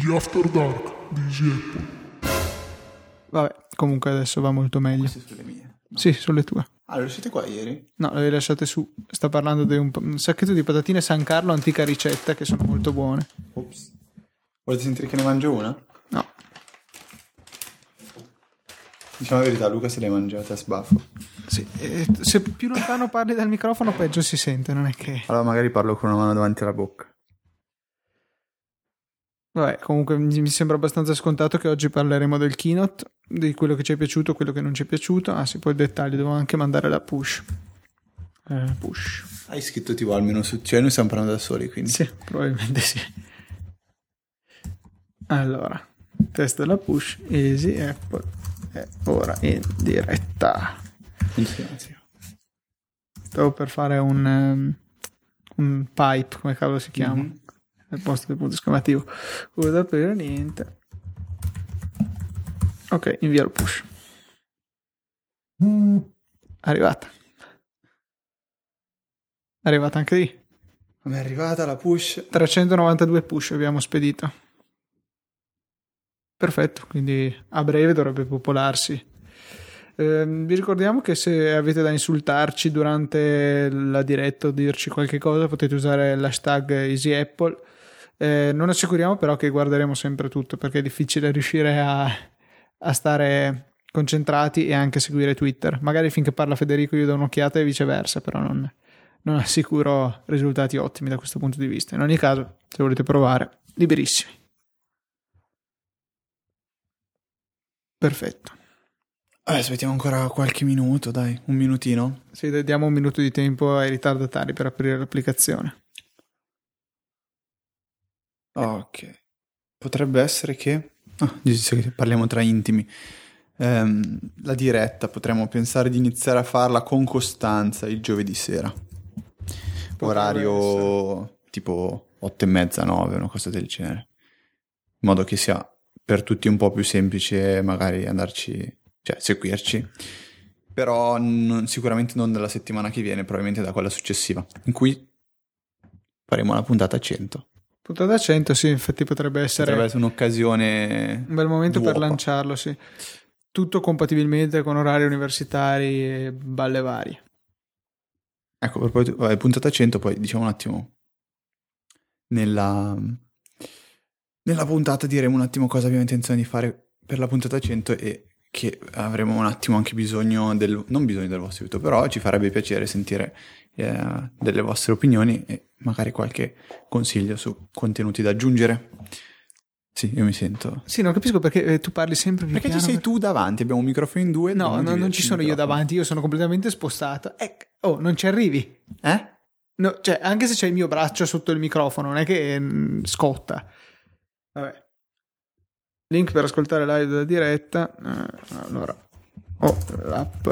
Gli After Dark di Easy Apple. Vabbè, comunque adesso va molto meglio. Queste sono le mie. Sì, sono le tue. Ah, le siete qua ieri? No, le avevi lasciate su. Sta parlando di un, un sacchetto di patatine San Carlo, antica ricetta, che sono molto buone. Ops. Volete sentire che ne mangio una? No, Diciamo la verità, Luca se l'hai mangiata a sbaffo. sì. eh, se più lontano parli dal microfono, peggio si sente, non è che... Allora magari parlo con una mano davanti alla bocca. Vabbè, comunque mi sembra abbastanza scontato che oggi parleremo del keynote, di quello che ci è piaciuto, quello che non ci è piaciuto. Ah sì, poi il dettaglio, devo anche mandare la push. Eh, push. Hai scritto tipo almeno su... Cioè noi stiamo parlando da soli, quindi... Sì, probabilmente sì. Allora, test della push, easy, Apple, è ora in diretta. Continuazione. Stavo per fare un, ehm, un pipe, come cavolo si chiama, Mhm. Al posto del punto esclamativo. Come da aprire niente. Ok, invia il push. Arrivata. Arrivata anche lì. Mi è arrivata la push. 392 push abbiamo spedito. Perfetto, quindi a breve dovrebbe popolarsi. Ehm, vi ricordiamo che se avete da insultarci durante la diretta o dirci qualche cosa potete usare l'hashtag EasyApple. Eh, non assicuriamo però che guarderemo sempre tutto perché è difficile riuscire a, a stare concentrati e anche seguire Twitter. Magari finché parla Federico io do un'occhiata e viceversa, però non, non assicuro risultati ottimi da questo punto di vista. In ogni caso, se volete provare, liberissimi. Perfetto. Vabbè, aspettiamo ancora qualche minuto, dai. Un minutino. Sì, diamo un minuto di tempo ai ritardatari per aprire l'applicazione. Ok. Potrebbe essere che... Ah, che parliamo tra intimi. Ehm, la diretta potremmo pensare di iniziare a farla con costanza il giovedì sera. Orario tipo 8 e mezza, 9, una cosa del genere. In modo che sia per tutti un po' più semplice magari andarci, cioè seguirci. Però non- sicuramente non dalla settimana che viene, probabilmente da quella successiva, in cui faremo la puntata 100. Puntata 100, sì, infatti potrebbe essere Potrebbe essere un'occasione un bel momento per d'uopo. lanciarlo, sì. Tutto compatibilmente con orari universitari e balle varie. Ecco, per poi, vabbè, puntata 100, poi diciamo un attimo nella, nella puntata diremo un attimo cosa abbiamo intenzione di fare per la puntata 100 e che avremo un attimo anche bisogno del, non bisogno del vostro aiuto, però ci farebbe piacere sentire eh, delle vostre opinioni e magari qualche consiglio su contenuti da aggiungere. Sì, io mi sento... Sì, non capisco perché eh, tu parli sempre più Perché ci piano, sei per- tu davanti, abbiamo un microfono in due. No, no, non ci sono io davanti, io sono completamente spostato. Ecco, oh, non ci arrivi. Eh? No, cioè, anche se c'è il mio braccio sotto il microfono, non è che mm, scotta. Vabbè. Link per ascoltare live della diretta. Eh, allora, o l'app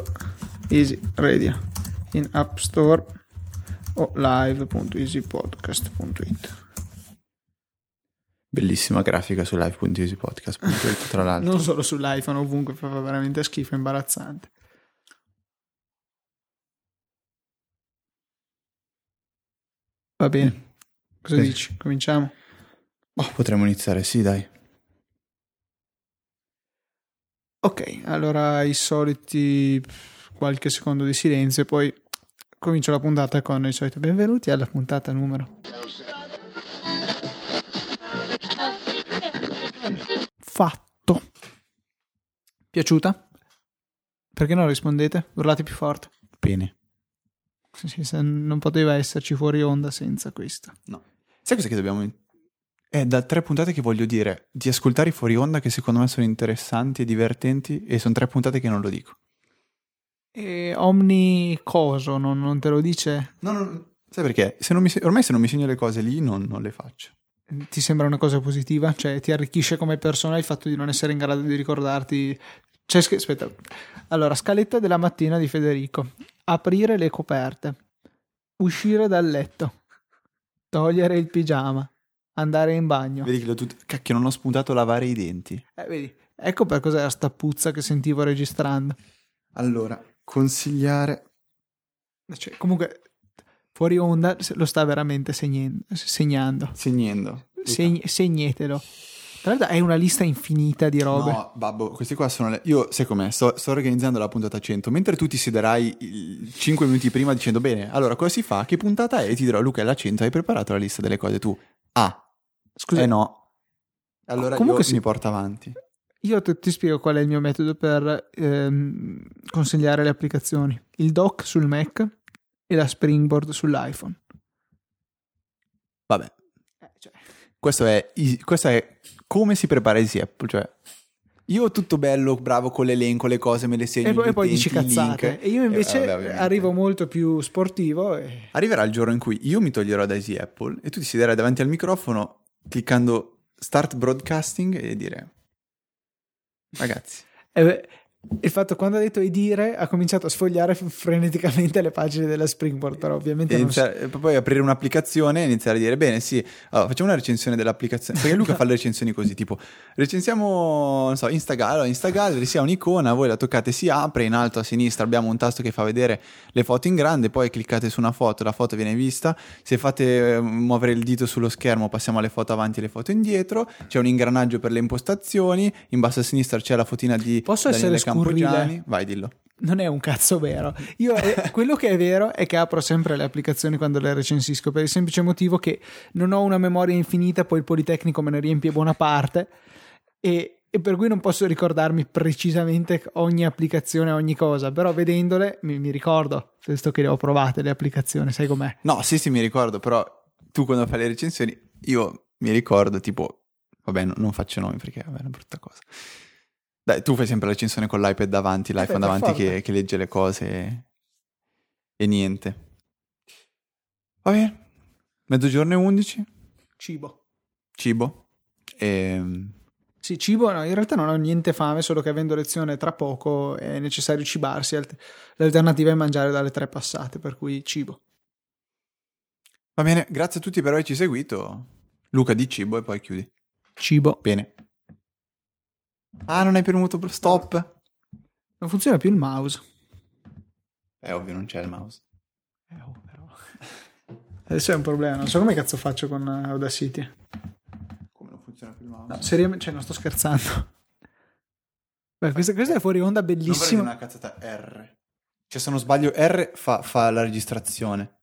Easy Radio in App Store o live.easypodcast.it. Bellissima grafica su live.easypodcast.it tra l'altro. Non solo sull'iPhone, ovunque fa veramente schifo, imbarazzante. Va bene. Cosa Sì. dici? Cominciamo? Oh, potremmo iniziare, sì, dai. Ok, allora i soliti qualche secondo di silenzio e poi comincio la puntata con il solito benvenuti alla puntata numero fatto. Piaciuta? Perché non rispondete? Urlate più forte. Bene. Sì, non poteva esserci fuori onda senza questo. No. Sai cosa che dobbiamo... È da tre puntate che voglio dire di ascoltare i fuori onda che secondo me sono interessanti e divertenti e sono tre puntate che non lo dico. E Omni Coso non, non te lo dice? No, no, Sai perché? Se non mi ormai se non mi segno le cose lì non, non le faccio. Ti sembra una cosa positiva? Cioè, ti arricchisce come persona il fatto di non essere in grado di ricordarti. Cioè, sch- aspetta. Allora, scaletta della mattina di Federico. Aprire le coperte. Uscire dal letto. Togliere il pigiama. Andare in bagno. Vedi che l'ho tut- Cacchio, non ho spuntato lavare i denti. Eh, vedi. Ecco per cos'era sta puzza che sentivo registrando. Allora, consigliare... Cioè, comunque, fuori onda lo sta veramente segnen- segnando. Segnendo. Seg- segnetelo. Tra l'altro hai una lista infinita di robe. No, babbo, questi qua sono le... Io, sai com'è, sto, sto organizzando la puntata 100, mentre tu ti siederai 5 minuti prima dicendo, bene, allora cosa si fa? Che puntata è? E ti dirò, Luca, è la 100, hai preparato la lista delle cose tu? Ah, Scusa, eh no. Allora Comunque io sì. mi porto avanti. Io te- ti spiego qual è il mio metodo per ehm, consigliare le applicazioni. Il dock sul Mac e la Springboard sull'iPhone. Vabbè, cioè, questo è, questo è come si prepara Easy Apple, cioè... Io tutto bello, bravo con l'elenco, le cose, me le segno. e poi, poi dici link. cazzate. E io invece Eh, vabbè, arrivo molto più sportivo e... Arriverà il giorno in cui io mi toglierò da Easy Apple e tu ti siederai davanti al microfono cliccando Start Broadcasting e dire ragazzi, e beh, il fatto quando ha detto Edire ha cominciato a sfogliare freneticamente le pagine della Springboard, però ovviamente e non iniziare- e poi aprire un'applicazione e iniziare a dire bene sì, allora, facciamo una recensione dell'applicazione. Perché Luca fa le recensioni così tipo recensiamo non so Instagram. Instagallery si ha un'icona voi la toccate si apre in alto a sinistra abbiamo un tasto che fa vedere le foto in grande poi cliccate su una foto la foto viene vista. Se fate eh, muovere il dito sullo schermo passiamo alle foto avanti e le foto indietro. C'è un ingranaggio per le impostazioni in basso a sinistra c'è la fotina di Posso essere scurrile? Vai dillo Non è un cazzo vero. Io, eh, quello che è vero è che apro sempre le applicazioni quando le recensisco per il semplice motivo che non ho una memoria infinita, poi il Politecnico me ne riempie buona parte e, e per cui non posso ricordarmi precisamente ogni applicazione, ogni cosa, però vedendole mi, mi ricordo, visto che le ho provate le applicazioni, sai com'è. No, sì, sì, mi ricordo, però tu quando fai le recensioni, io mi ricordo tipo, vabbè, no- non faccio nomi perché vabbè, è una brutta cosa. Dai, tu fai sempre la recensione con l'iPad davanti, l'iPhone per davanti che, che legge le cose e, niente. Va bene, mezzogiorno e 11, Cibo. cibo. E... Sì, cibo, no, in realtà non ho niente fame, solo che avendo lezione tra poco è necessario cibarsi. alt- L'alternativa è mangiare dalle tre passate, per cui cibo. Va bene, grazie a tutti per averci seguito. Luca di cibo e poi chiudi. Cibo. Bene. Ah, non hai premuto stop? Non funziona più il mouse. È ovvio, non c'è il mouse. Adesso è un problema, non so come cazzo faccio con eh, Audacity. Come non funziona più il mouse? No, seriamente, cioè non sto scherzando. Beh, questa, questa è fuori onda Non bellissima. una cazzata R. Cioè, se non sbaglio, R fa, fa la registrazione.